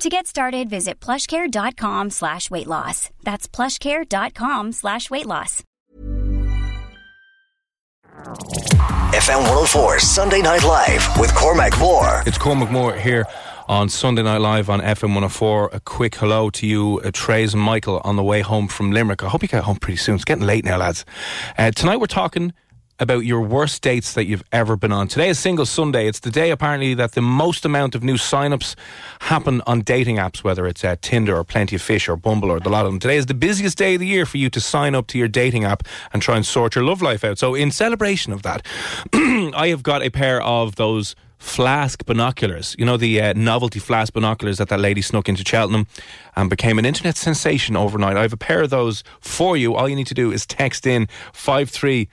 To get started, visit plushcare.com slash weight loss. That's plushcare.com slash weight loss. FM 104 Sunday Night Live with Cormac Moore. It's Cormac Moore here on Sunday Night Live on FM 104. A quick hello to you, uh, Trace and Michael, on the way home from Limerick. I hope you get home pretty soon. It's getting late now, lads. Uh, tonight we're talking about your worst dates that you've ever been on. Today is Single Sunday. It's the day apparently that the most amount of new sign-ups happen on dating apps, whether it's uh, Tinder or Plenty of Fish or Bumble or the lot of them. Today is the busiest day of the year for you to sign up to your dating app and try and sort your love life out. So in celebration of that, I have got a pair of those flask binoculars. You know, the uh, novelty flask binoculars that that lady snuck into Cheltenham and became an internet sensation overnight. I have a pair of those for you. All you need to do is text in 53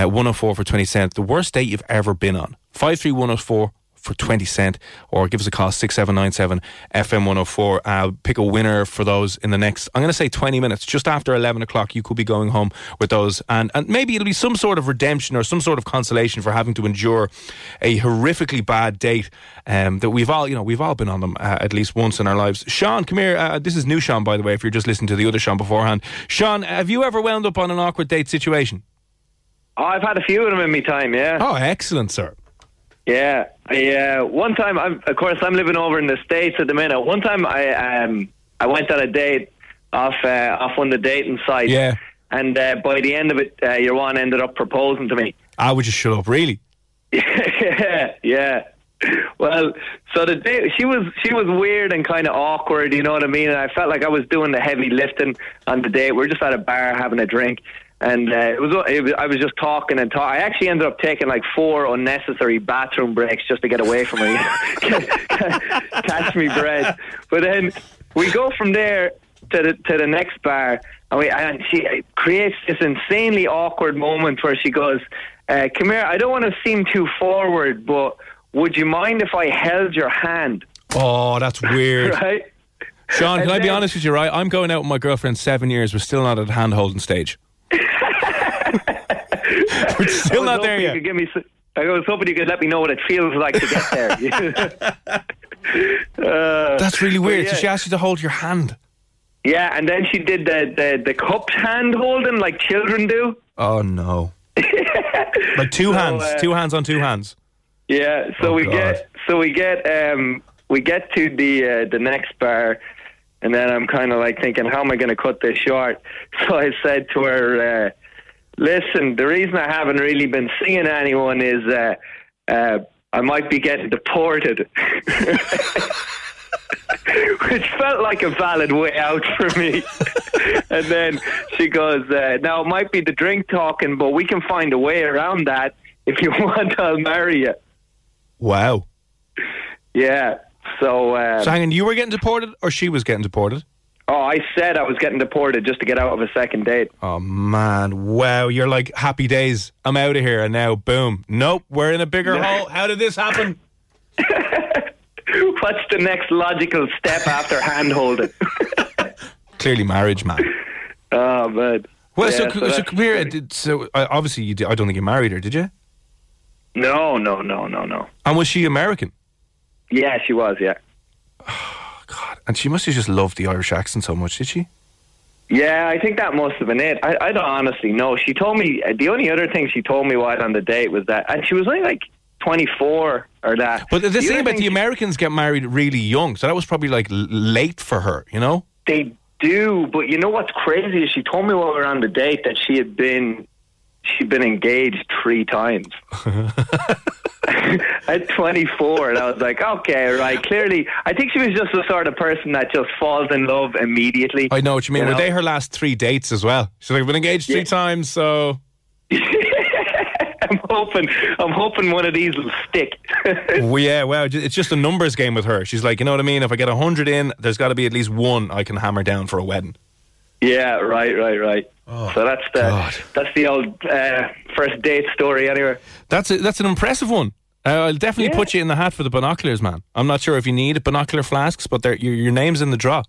uh, 104 for 20 cents. The worst date you've ever been on. 53104 for 20 cent or give us a call 6797 FM 104 uh, pick a winner for those in the next I'm going to say 20 minutes just after 11 o'clock you could be going home with those. And, and maybe it'll be some sort of redemption or some sort of consolation for having to endure a horrifically bad date um, that we've all you know we've all been on them uh, at least once in our lives. Sean come here. Uh, this is new Sean by the way if you're just listening to the other Sean beforehand. Sean have you ever wound up on an awkward date situation I've had a few of them in my time, yeah. oh excellent sir Yeah. I, uh, one time, I'm, of course, I'm living over in the States at the minute. One time I um, I went on a date off uh, off one of the dating sites. Yeah. And uh, by the end of it, uh, your one ended up proposing to me. I would just shut up really yeah, yeah. Well, so the day she was she was weird and kind of awkward, you know what I mean. And I felt like I was doing the heavy lifting on the date. We are just at a bar having a drink, and uh, it, was, it was I was just talking and talking. I actually ended up taking like four unnecessary bathroom breaks just to get away from her, catch me breath. But then we go from there to the to the next bar, and we and she creates this insanely awkward moment where she goes, uh, "Come here, I don't want to seem too forward, but would you mind if I held your hand?" oh that's weird Right. Sean, can And I be then- honest with you, right? I'm going out with my girlfriend seven years. We're still not at the hand holding stage. We're still not there you yet. could give me. I was hoping you could let me know what it feels like to get there. Uh, That's really weird. yeah. So she asked you to hold your hand. Yeah, and then she did the the, the cupped hand holding like children do. Oh no! like two So, hands, uh, two hands on two hands. Yeah, so Oh, we God. get so we get um we get to the uh, the next bar, and then I'm kind of like thinking, how am I going to cut this short? So I said to her, uh, "Listen, the reason I haven't really been seeing anyone is uh, uh, I might be getting deported." Which felt like a valid way out for me. and then she goes, uh, Now, it might be the drink talking, but we can find a way around that. If you want, I'll marry you. Wow. Yeah. So, um, So hang on, you were getting deported, or she was getting deported? Oh, I said I was getting deported just to get out of a second date. Oh man, wow! You're like happy days. I'm out of here, and now boom. Nope, we're in a bigger hole. How did this happen? What's the next logical step after hand holding? Clearly, marriage, man. oh, man. Well, Yeah, so, so so, come here. So uh, obviously, you did, I don't think you married her, did you? No, no, no, no, no. And was she American? Yeah, she was, yeah. And she must have just loved the Irish accent so much, did she? Yeah, I think that must have been it. I, I don't honestly know. She told me, uh, the only other thing she told me while on the date was that, and she was only like 24 or that. But the, The thing about the Americans get married really young, so that was probably like late for her, you know? they do, but you know what's crazy is she told me while we were on the date that she had been she'd been engaged three times. At 24, and I was like, okay, right. Clearly, I think she was just the sort of person that just falls in love immediately. I know what you mean. You Were know? they her last three dates as well? She's like, I've been engaged three Yeah. times, so. I'm hoping, I'm hoping one of these will stick. Well, yeah, well, it's just a numbers game with her. She's like, you know what I mean? If I get 100 in, there's got to be at least one I can hammer down for a wedding. Yeah, right, right, right. so that's the Oh, God. that's the old uh, first date story. Anyway, That's a, that's an impressive one. Uh, I'll definitely Yeah. put you in the hat for the binoculars, man. I'm not sure if you need binocular flasks, but they're- your, your name's in the draw.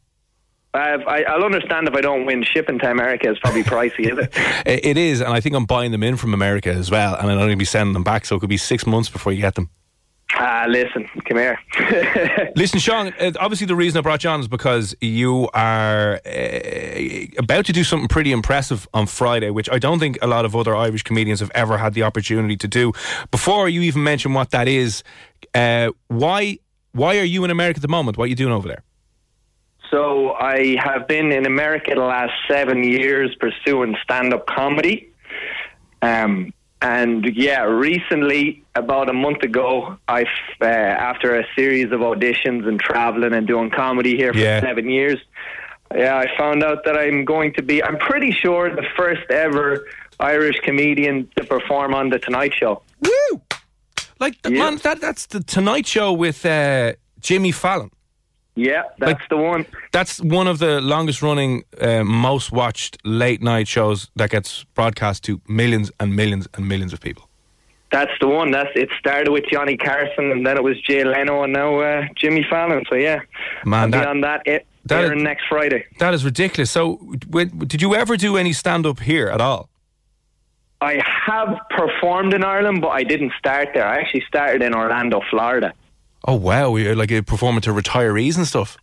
I, I'll understand if I don't win. Shipping to America is probably pricey, is it? It it is, and I think I'm buying them in from America as well, and I'm only be sending them back, so it could be six months before you get them. Ah, listen, come here. Listen, Sean, uh, obviously the reason I brought you on is because you are uh, about to do something pretty impressive on Friday, which I don't think a lot of other Irish comedians have ever had the opportunity to do. Before you even mention what that is, uh, why why are you in America at the moment? What are you doing over there? So I have been in America the last seven years pursuing stand-up comedy. Um, and yeah, recently, about a month ago, I, uh, after a series of auditions and traveling and doing comedy here for Yeah. seven years, yeah, I found out that I'm going to be, I'm pretty sure, the first ever Irish comedian to perform on The Tonight Show. Woo! Like, th- Yeah. man, that, that's the Tonight Show with uh, Jimmy Fallon. Yeah, that's Like- the one. That's one of the longest running, uh, most watched late night shows that gets broadcast to millions and millions and millions of people. That's the one. That's it. Started with Johnny Carson, and then it was Jay Leno, and now uh, Jimmy Fallon. So yeah, Man, that- be on that, it, that is- next Friday. That is ridiculous. So, when, did you ever do any stand up here at all? I have performed in Ireland, but I didn't start there. I actually started in Orlando, Florida. Oh wow, you're like a performing to retirees and stuff.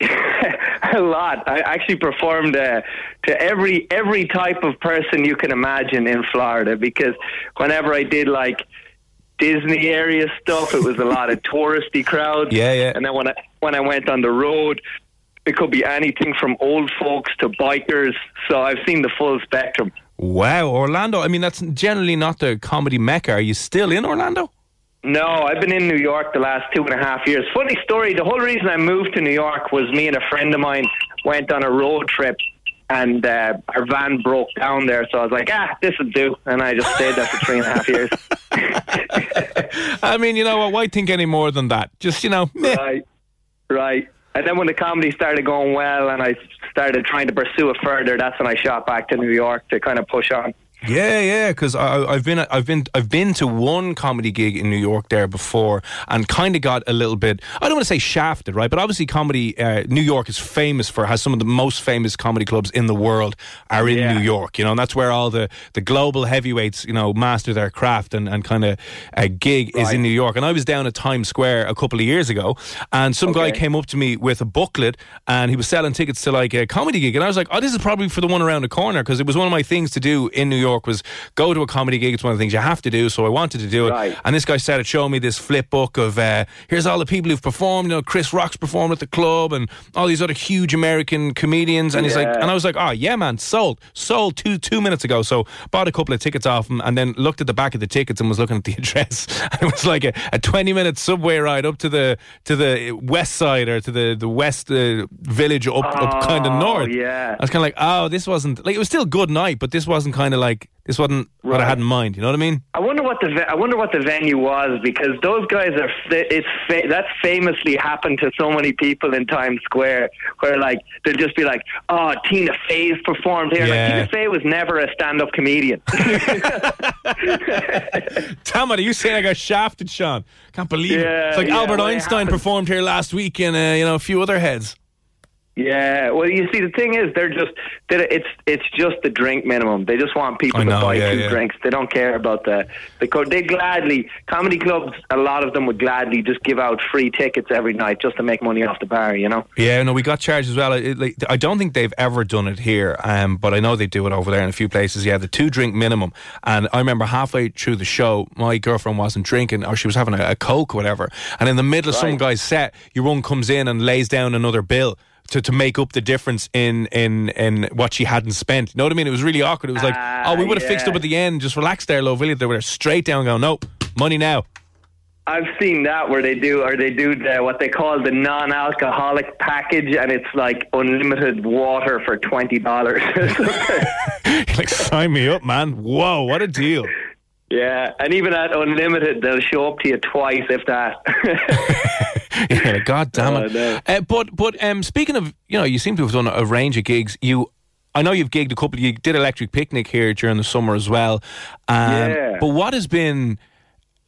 a lot. I actually performed uh, to every every type of person you can imagine in Florida because whenever I did like Disney area stuff, it was a lot of touristy crowds. Yeah, yeah. And then when I when I went on the road, it could be anything from old folks to bikers. So I've seen the full spectrum. Wow, Orlando. I mean, that's generally not the comedy mecca. Are you still in Orlando? No, I've been in New York the last two and a half years. Funny story, the whole reason I moved to New York was me and a friend of mine went on a road trip and uh, our van broke down there. So I was like, ah, this will do. And I just stayed there for three and a half years. I mean, you know what? Why think any more than that? Just you know, meh. right, right. And then when the comedy started going well and I started trying to pursue it further, that's when I shot back to New York to kind of push on. Yeah, yeah, because I've been, I've been, I've been to one comedy gig in New York there before, and kind of got a little bit. I don't want to say shafted, right? But obviously, comedy. Uh, New York is famous for has some of the most famous comedy clubs in the world are in Yeah. New York. You know, and that's where all the the global heavyweights, you know, master their craft and and kind of uh, gig is in New York. And I was down at Times Square a couple of years ago, and some guy came up to me with a booklet, and he was selling tickets to like a comedy gig, and I was like, oh, this is probably for the one around the corner because it was one of my things to do in New York was go to a comedy gig. It's one of the things you have to do. So I wanted to do it. Right. And this guy started showing me this flip book of uh, here's all the people who've performed. You know, Chris Rock's performed at the club, and all these other huge American comedians. And he's like, and I was like, oh yeah, man, sold, sold two two minutes ago. So bought a couple of tickets off him, and then looked at the back of the tickets and was looking at the address. And it was like a, a twenty minute subway ride up to the to the west side or to the the west uh, village up up kind of Oh, north. yeah. I was kind of like, oh, this wasn't like it was still good night, but this wasn't kind of like this wasn't what I had in mind. You know what I mean? I wonder what the I wonder what the venue was because those guys are it's fa- that famously happened to so many people in Times Square where like they'll just be like, "Oh, Tina Fey's performed here." Yeah. Like Tina Fey was never a stand-up comedian. It, are you saying I got shafted, Sean? Can't believe it. It's like yeah, Albert Einstein performed here last week and uh, you know a few other heads. Yeah, well, you see, the thing is, they're just they're, it's it's just the drink minimum. They just want people I to buy yeah, two yeah. drinks. They don't care about the the co- they gladly comedy clubs. A lot of them would gladly just give out free tickets every night just to make money off the bar. You know. Yeah, no, we got charged as well. It, like, I don't think they've ever done it here, um, but I know they do it over there in a few places. Yeah, the two drink minimum. And I remember halfway through the show, my girlfriend wasn't drinking, or she was having a, a coke, or whatever. And in the middle of some guy's set, your one comes in and lays down another bill. To, to make up the difference in, in in what she hadn't spent. You know what I mean? It was really awkward. It was like, Ah, oh, we would have fixed up at the end. Just relax there, love. Will you? They were straight down, going, nope, money now. I've seen that where they do, or they do the, what they call the non-alcoholic package, and it's like unlimited water for twenty dollars. like, sign me up, man. Whoa, what a deal. yeah, and even at unlimited, they'll show up to you twice if that. yeah, like, God damn Oh, it. no. Uh, but but um, speaking of, you know, you seem to have done a range of gigs. You, I know you've gigged a couple. You did Electric Picnic here during the summer as well. Um, Yeah. But what has been,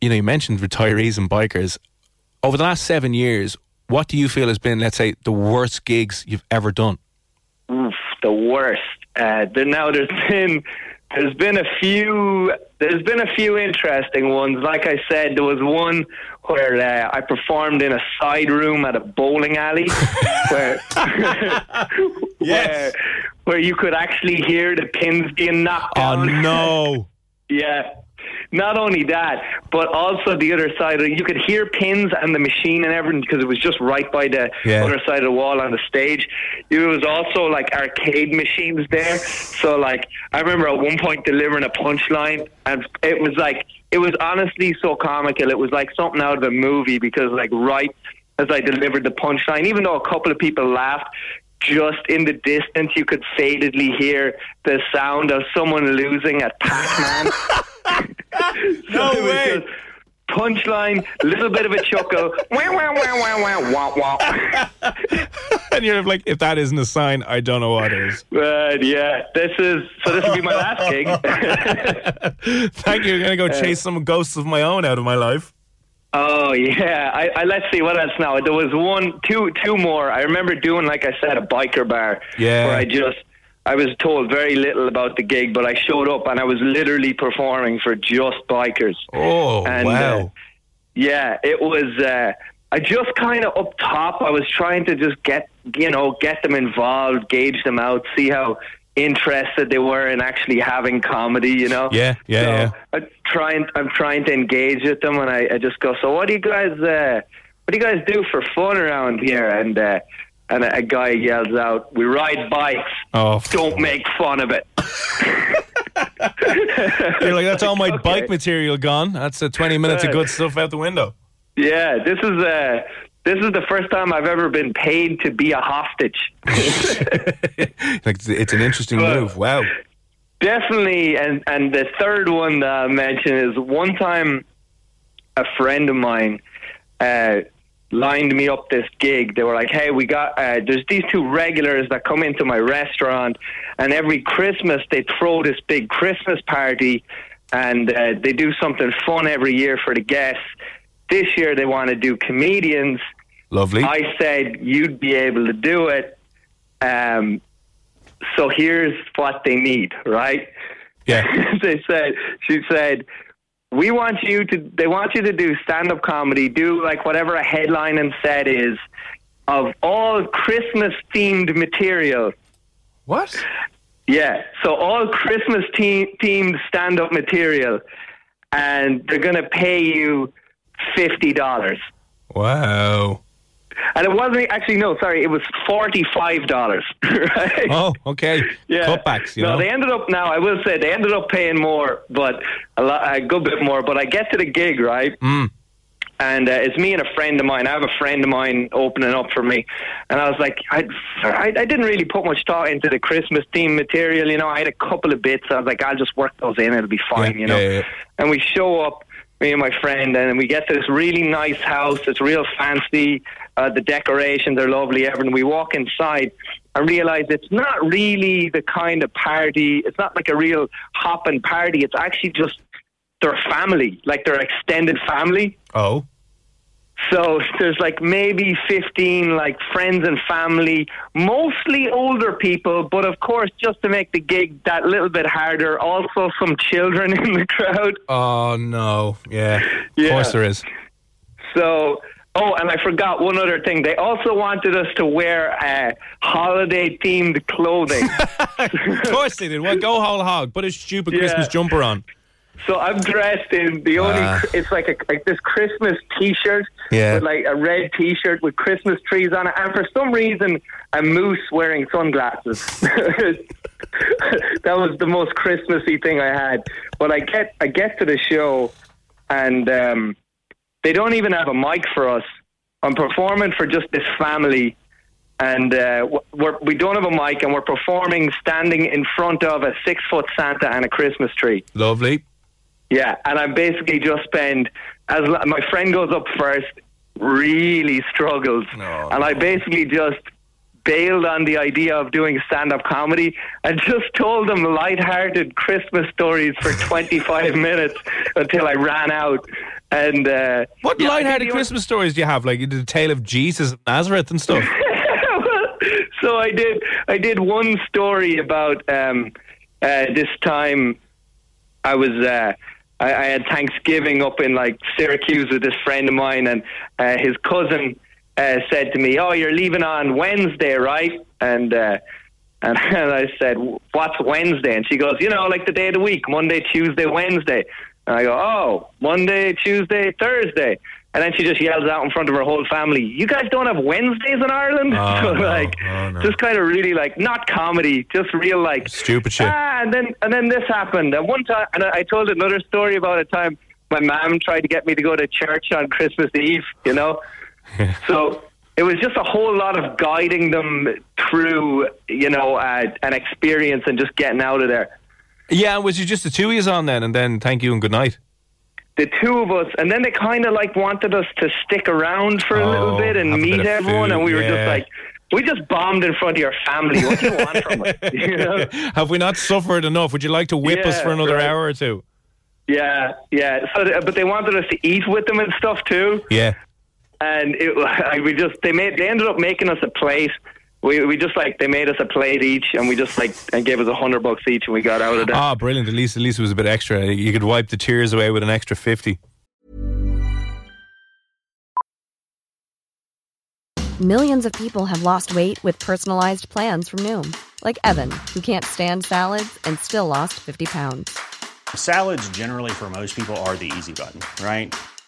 you know, you mentioned retirees and bikers over the last seven years. What do you feel has been, let's say, the worst gigs you've ever done? Oof, the worst. Uh, now there's been there's been a few there's been a few interesting ones. Like I said, there was one where uh, I performed in a side room at a bowling alley, where where where you could actually hear the pins being knocked Oh down. no! Yeah. Not only that, but also the other side. You could hear pins and the machine and everything because it was just right by the Yeah. other side of the wall on the stage. There was also like arcade machines there. So like I remember at one point delivering a punchline, and it was like it was honestly so comical. It was like something out of a movie because like right as I delivered the punchline, even though a couple of people laughed, just in the distance you could fadedly hear the sound of someone losing at Pac-Man. No was way. Punchline, little bit of a chuckle, wah, wah, wah, wah, wah, wah, wah. And you're like, if that isn't a sign, I don't know what is. But yeah, this is so. This will be my last gig. Thank you. I'm gonna go uh, chase some ghosts of my own out of my life. Oh yeah, I, I let's see what else now. There was one, two, two more. I remember doing, like I said, a biker bar. Yeah. Where I just, I was told very little about the gig, but I showed up and I was literally performing for just bikers. Oh And, wow! uh, Yeah, it was. Uh, I just kind of up top. I was trying to just get you know get them involved, gauge them out, see how interested they were in actually having comedy. You know. Yeah, yeah, so yeah. I'm trying. I'm trying to engage with them, and I, I just go. So what do you guys? Uh, what do you guys do for fun around here? And uh, and a, a guy yells out, "We ride bikes. Oh, Don't make fun of it." You're like, that's all my Okay. bike material gone. That's uh, 20 minutes of good stuff out the window. Yeah, this is uh this is the first time I've ever been paid to be a hostage. Like, it's, it's an interesting Well- move. Wow. Definitely, and and the third one that I mentioned is one time a friend of mine uh, lined me up this gig. They were like, "Hey, we got uh, there's these two regulars that come into my restaurant, and every Christmas they throw this big Christmas party, and uh, they do something fun every year for the guests. This year they want to do comedians." Lovely. I said you'd be able to do it. Um, so here's what they need, right? yeah. they said she said we want you to they want you to do stand up comedy, do like whatever a headline and set is of all Christmas themed material. What? Yeah, so all Christmas te- themed stand up material and they're going to pay you $50. Wow. And it wasn't actually no, sorry, it was forty five dollars. Right? Oh, okay. yeah. Cutbacks, you no, know. they ended up now. I will say they ended up paying more, but a, lot, a good bit more. But I get to the gig right, Mm. and uh, it's me and a friend of mine. I have a friend of mine opening up for me, and I was like, I, I, I didn't really put much thought into the Christmas theme material. You know, I had a couple of bits. I was like, I'll just work those in. It'll be fine. Yeah, you know, yeah, yeah. and we show up me and my friend, and we get to this really nice house. It's real fancy. Uh, the decorations are lovely. Everything. We walk inside and realize it's not really the kind of party. It's not like a real hopping party. It's actually just their family, like their extended family. Oh. So there's like maybe 15 like friends and family, mostly older people, but of course, just to make the gig that little bit harder, also some children in the crowd. Oh, no. Yeah. Of course there is. So, oh, and I forgot one other thing. They also wanted us to wear uh, holiday themed clothing. Of course they did. Well, go whole hog. Put a stupid Yeah. Christmas jumper on. So I'm dressed in the only. Ah. It's like a like this Christmas T-shirt Yeah. with like a red T-shirt with Christmas trees on it, and for some reason, a moose wearing sunglasses. that was the most Christmassy thing I had. But I get I get to the show, and um, they don't even have a mic for us. I'm performing for just this family, and uh, we're, we don't have a mic, and we're performing standing in front of a six foot Santa and a Christmas tree. Lovely. Yeah, and I basically just spend as my friend goes up first, really struggles, No, and I basically just bailed on the idea of doing stand-up comedy and just told them light-hearted Christmas stories for 25 minutes until I ran out. And uh, What yeah, light-hearted Christmas stories do you have? Like the tale of Jesus of Nazareth and stuff. so I did. I did one story about um, uh, this time. I was. Uh, I, I had Thanksgiving up in like Syracuse with this friend of mine, and uh, his cousin uh, said to me, "Oh, you're leaving on Wednesday, right?" And uh, and, and I said, "What's Wednesday?" And she goes, "You know, like the day of the week: Monday, Tuesday, Wednesday." And I go, "Oh, Monday, Tuesday, Thursday." And then she just yells out in front of her whole family, "You guys don't have Wednesdays in Ireland?" Oh, so no. like, Oh, no. just kind of really like not comedy, just real like Stupid shit. Ah, and then and then this happened. And one time, and I I told another story about a time my mom tried to get me to go to church on Christmas Eve. You know, so it was just a whole lot of guiding them through, you know, uh, an experience and just getting out of there. Yeah, was you just the two yous on then, and then thank you and good night? The two of us, and then they kind of like wanted us to stick around for a Oh, little bit and a bit meet everyone, food, and we were just like, we just bombed in front of your family. What do you want from us? You know? Have we not suffered enough? Would you like to whip us for another right. hour or two? Yeah, yeah. So, but they wanted us to eat with them and stuff too. Yeah. and it we just they made they ended up making us a plate. We we just like they made us a plate each, and we just like and gave us a hundred bucks each, and we got out of there. Ah, brilliant. At least, at least it was a bit extra. You could wipe the tears away with an extra fifty. Millions of people have lost weight with personalized plans from Noom, like Evan, who can't stand salads and still lost 50 pounds. Salads, generally, for most people, are the easy button, right?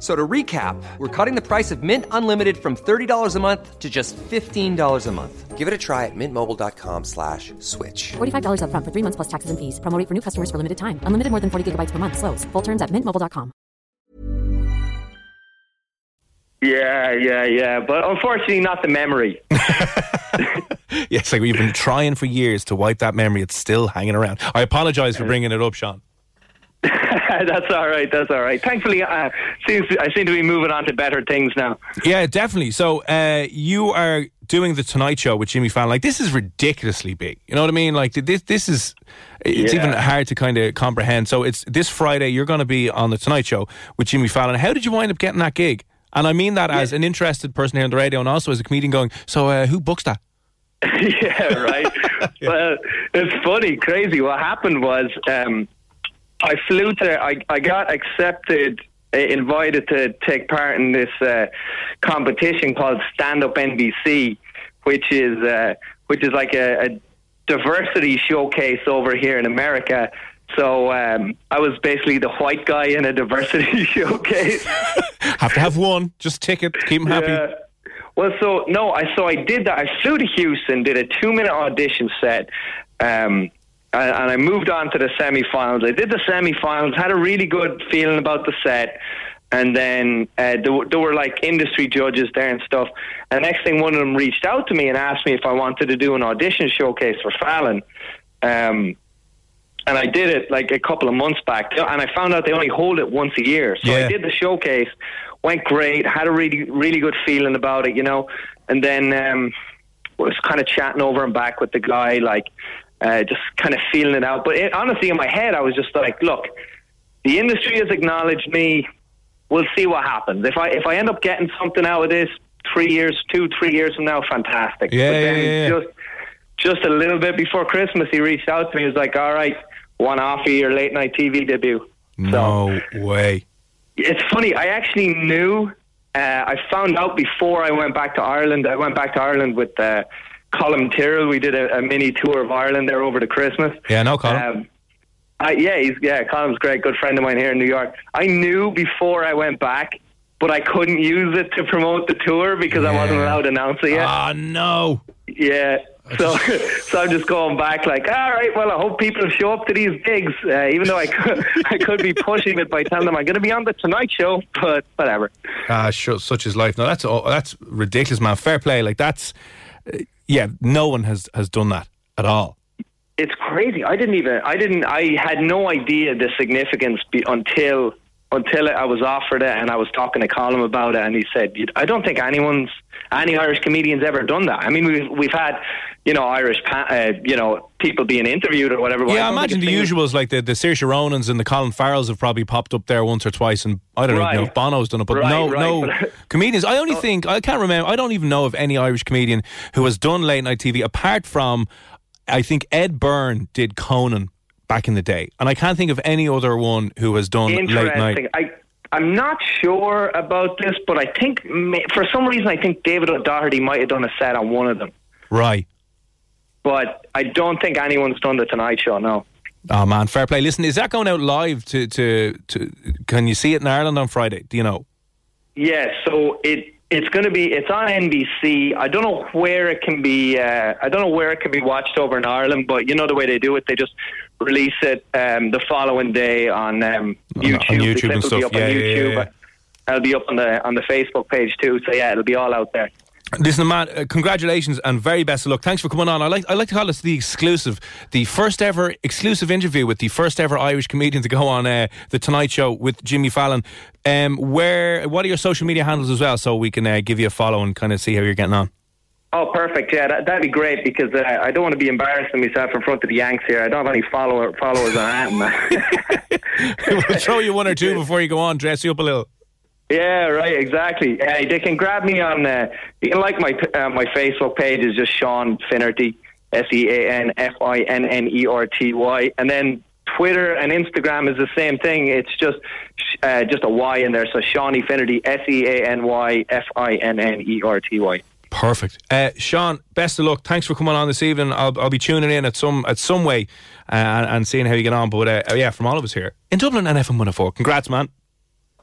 F- So to recap, we're cutting the price of Mint Unlimited from $30 a month to just $15 a month. Give it a try at mintmobile.com slash switch. $45 upfront for three months plus taxes and fees. Promo rate for new customers for limited time. Unlimited more than 40 gigabytes per month. Slows. Full terms at mintmobile.com. Yeah, yeah, yeah. But unfortunately, not the memory. Yeah, it's like we've been trying for years to wipe that memory. It's still hanging around. I apologise for bringing it up, Sean. that's all right. That's all right. Thankfully, uh, seems I seem to be moving on to better things now. Yeah, definitely. So uh, you are doing the Tonight Show with Jimmy Fallon. Like this is ridiculously big. You know what I mean? Like this, this is. It's Yeah. even hard to kind of comprehend. So it's this Friday. You're going to be on the Tonight Show with Jimmy Fallon. How did you wind up getting that gig? And I mean that as an interested person here on the radio, and also as a comedian going. So uh, who books that? yeah, right. Well, it's funny, crazy. What happened was um, I flew to, I, I got accepted, uh, invited to take part in this uh, competition called Stand Up NBC, which is uh, which is like a, a diversity showcase over here in America. So um, I was basically the white guy in a diversity showcase. Have to have one. Just tick it. Keep him happy. Yeah. Well, so no, I so I did that. I flew to Houston, did a two-minute audition set, um, and, and I moved on to the semi-finals. I did the semi-finals, had a really good feeling about the set, and then uh, there, were- there were like industry judges there and stuff. And next thing, one of them reached out to me and asked me if I wanted to do an audition showcase for Fallon. Um, and I did it like a couple of months back, and I found out they only hold it once a year. So Yeah. I did the showcase, went great, had a really really good feeling about it, you know, and then um, was kind of chatting over and back with the guy, like uh, just kind of feeling it out. But it, honestly, in my head, I was just like, look, the industry has acknowledged me. We'll see what happens. If I if I end up getting something out of this three years, two three years from now, fantastic. Yeah, but yeah, then yeah, just just a little bit before Christmas, he reached out to me. He was like, "All right, one off of your late night TV debut." No way. It's funny. I actually knew. Uh, I found out before I went back to Ireland. I went back to Ireland with uh, Colin Tyrrell. We did a, a mini tour of Ireland there over the Christmas. Yeah, no, Colin. Um, I, yeah, he's yeah. Colin's great, good friend of mine here in New York. I knew before I went back, but I couldn't use it to promote the tour because I wasn't allowed to announce it yet. Ah, no. Yeah. So, so I'm just going back like, all right, well, I hope people show up to these gigs, uh, even though I could, I could be pushing it by telling them I'm going to be on the Tonight Show, but whatever. Ah, sure, such is life. No, that's all, that's ridiculous, man. Fair play. Like that's, uh, yeah, no one has has done that at all. It's crazy. I didn't even, I didn't, I had no idea the significance be, until until I was offered it, and I was talking to Colin about it, and he said, I don't think anyone's any Irish comedians ever done that. I mean, we've we've had, you know, Irish, pa- uh, you know, people being interviewed or whatever. yeah, I don't imagine the usuals like the the Saoirse Ronans and the Colin Farrells have probably popped up there once or twice, and I don't Right. even know if Bono's done it, but Right, no, right, no but- Oh. comedians. I only think I can't remember. I don't even know of any Irish comedian who has done late night TV apart from. I think Ed Byrne did Conan back in the day, and I can't think of any other one who has done late night. I I'm not sure about this, but I think for some reason I think David O'Doherty might have done a set on one of them, Right. But I don't think anyone's done the Tonight Show. No. Oh man, fair play. Listen, is that going out live to to to? Can you see it in Ireland on Friday? Do you know? Yeah, so it it's going to be it's on NBC. I don't know where it can be. Uh, I don't know where it can be watched over in Ireland, but you know the way they do it. They just release it um, the following day on um, On- on YouTube. YouTube and stuff. up Yeah, on yeah, yeah, YouTube. yeah. It'll be up on the on the Facebook page too. So yeah, it'll be all out there. Listen, man, uh, congratulations and very best of luck. Thanks for coming on. I like I like to call this the exclusive, the first ever exclusive interview with the first ever Irish comedian to go on uh, the Tonight Show with Jimmy Fallon. Um, where what are your social media handles as well, so we can uh, give you a follow and kind of see how you're getting on. Oh, perfect. Yeah, that, that'd be great because uh, I don't want to be embarrassing myself in front of the Yanks here. I don't have any follower, followers on that. we'll throw you one or two before you go on, dress you up a little. Yeah, right, exactly. Hey, they can grab me on. Uh, you can like my uh, my Facebook page is just Sean Finnerty, S E A N F I N N E R T Y, and then Twitter and Instagram is the same thing. It's just uh, just a Y in there, so Sean Finnerty, S E A N Y F I N N E R T Y. Perfect, uh, Sean. Best of luck. Thanks for coming on this evening. I'll, I'll be tuning in at some at some way uh, and, and seeing how you get on. But uh, yeah, from all of us here in Dublin and FM 104. Congrats, man.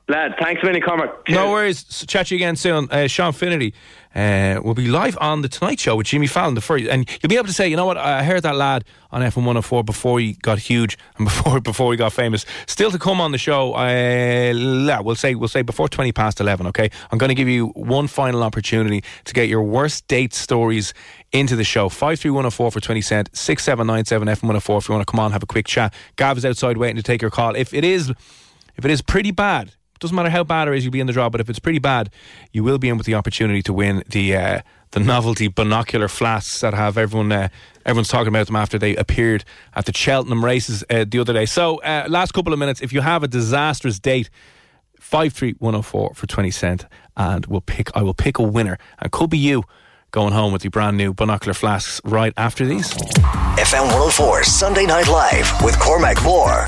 Lad, thanks a million, Cormac. No worries. S- Chat to you again soon. Uh, Sean Finnerty uh, will be live on the Tonight Show with Jimmy Fallon. The first, and you'll be able to say, you know what? I heard that lad on FM 104 before he got huge and before before he got famous. Still to come on the show. Uh, we'll say we'll say before twenty past eleven. Okay, I'm going to give you one final opportunity to get your worst date stories into the show. Five three one zero four for twenty cent. Six seven nine seven FM one zero four. If you want to come on, have a quick chat. Gav is outside waiting to take your call. If it is, if it is pretty bad. Doesn't matter how bad it is, you'll be in the draw. But if it's pretty bad, you will be in with the opportunity to win the uh, the novelty binocular flasks that have everyone uh, everyone's talking about them after they appeared at the Cheltenham races uh, the other day. So uh, last couple of minutes, if you have a disastrous date, five three one zero four for twenty cent, and we'll pick. I will pick a winner, and could be you going home with the brand new binocular flasks right after these. FM 104 Sunday Night Live with Cormac Moore.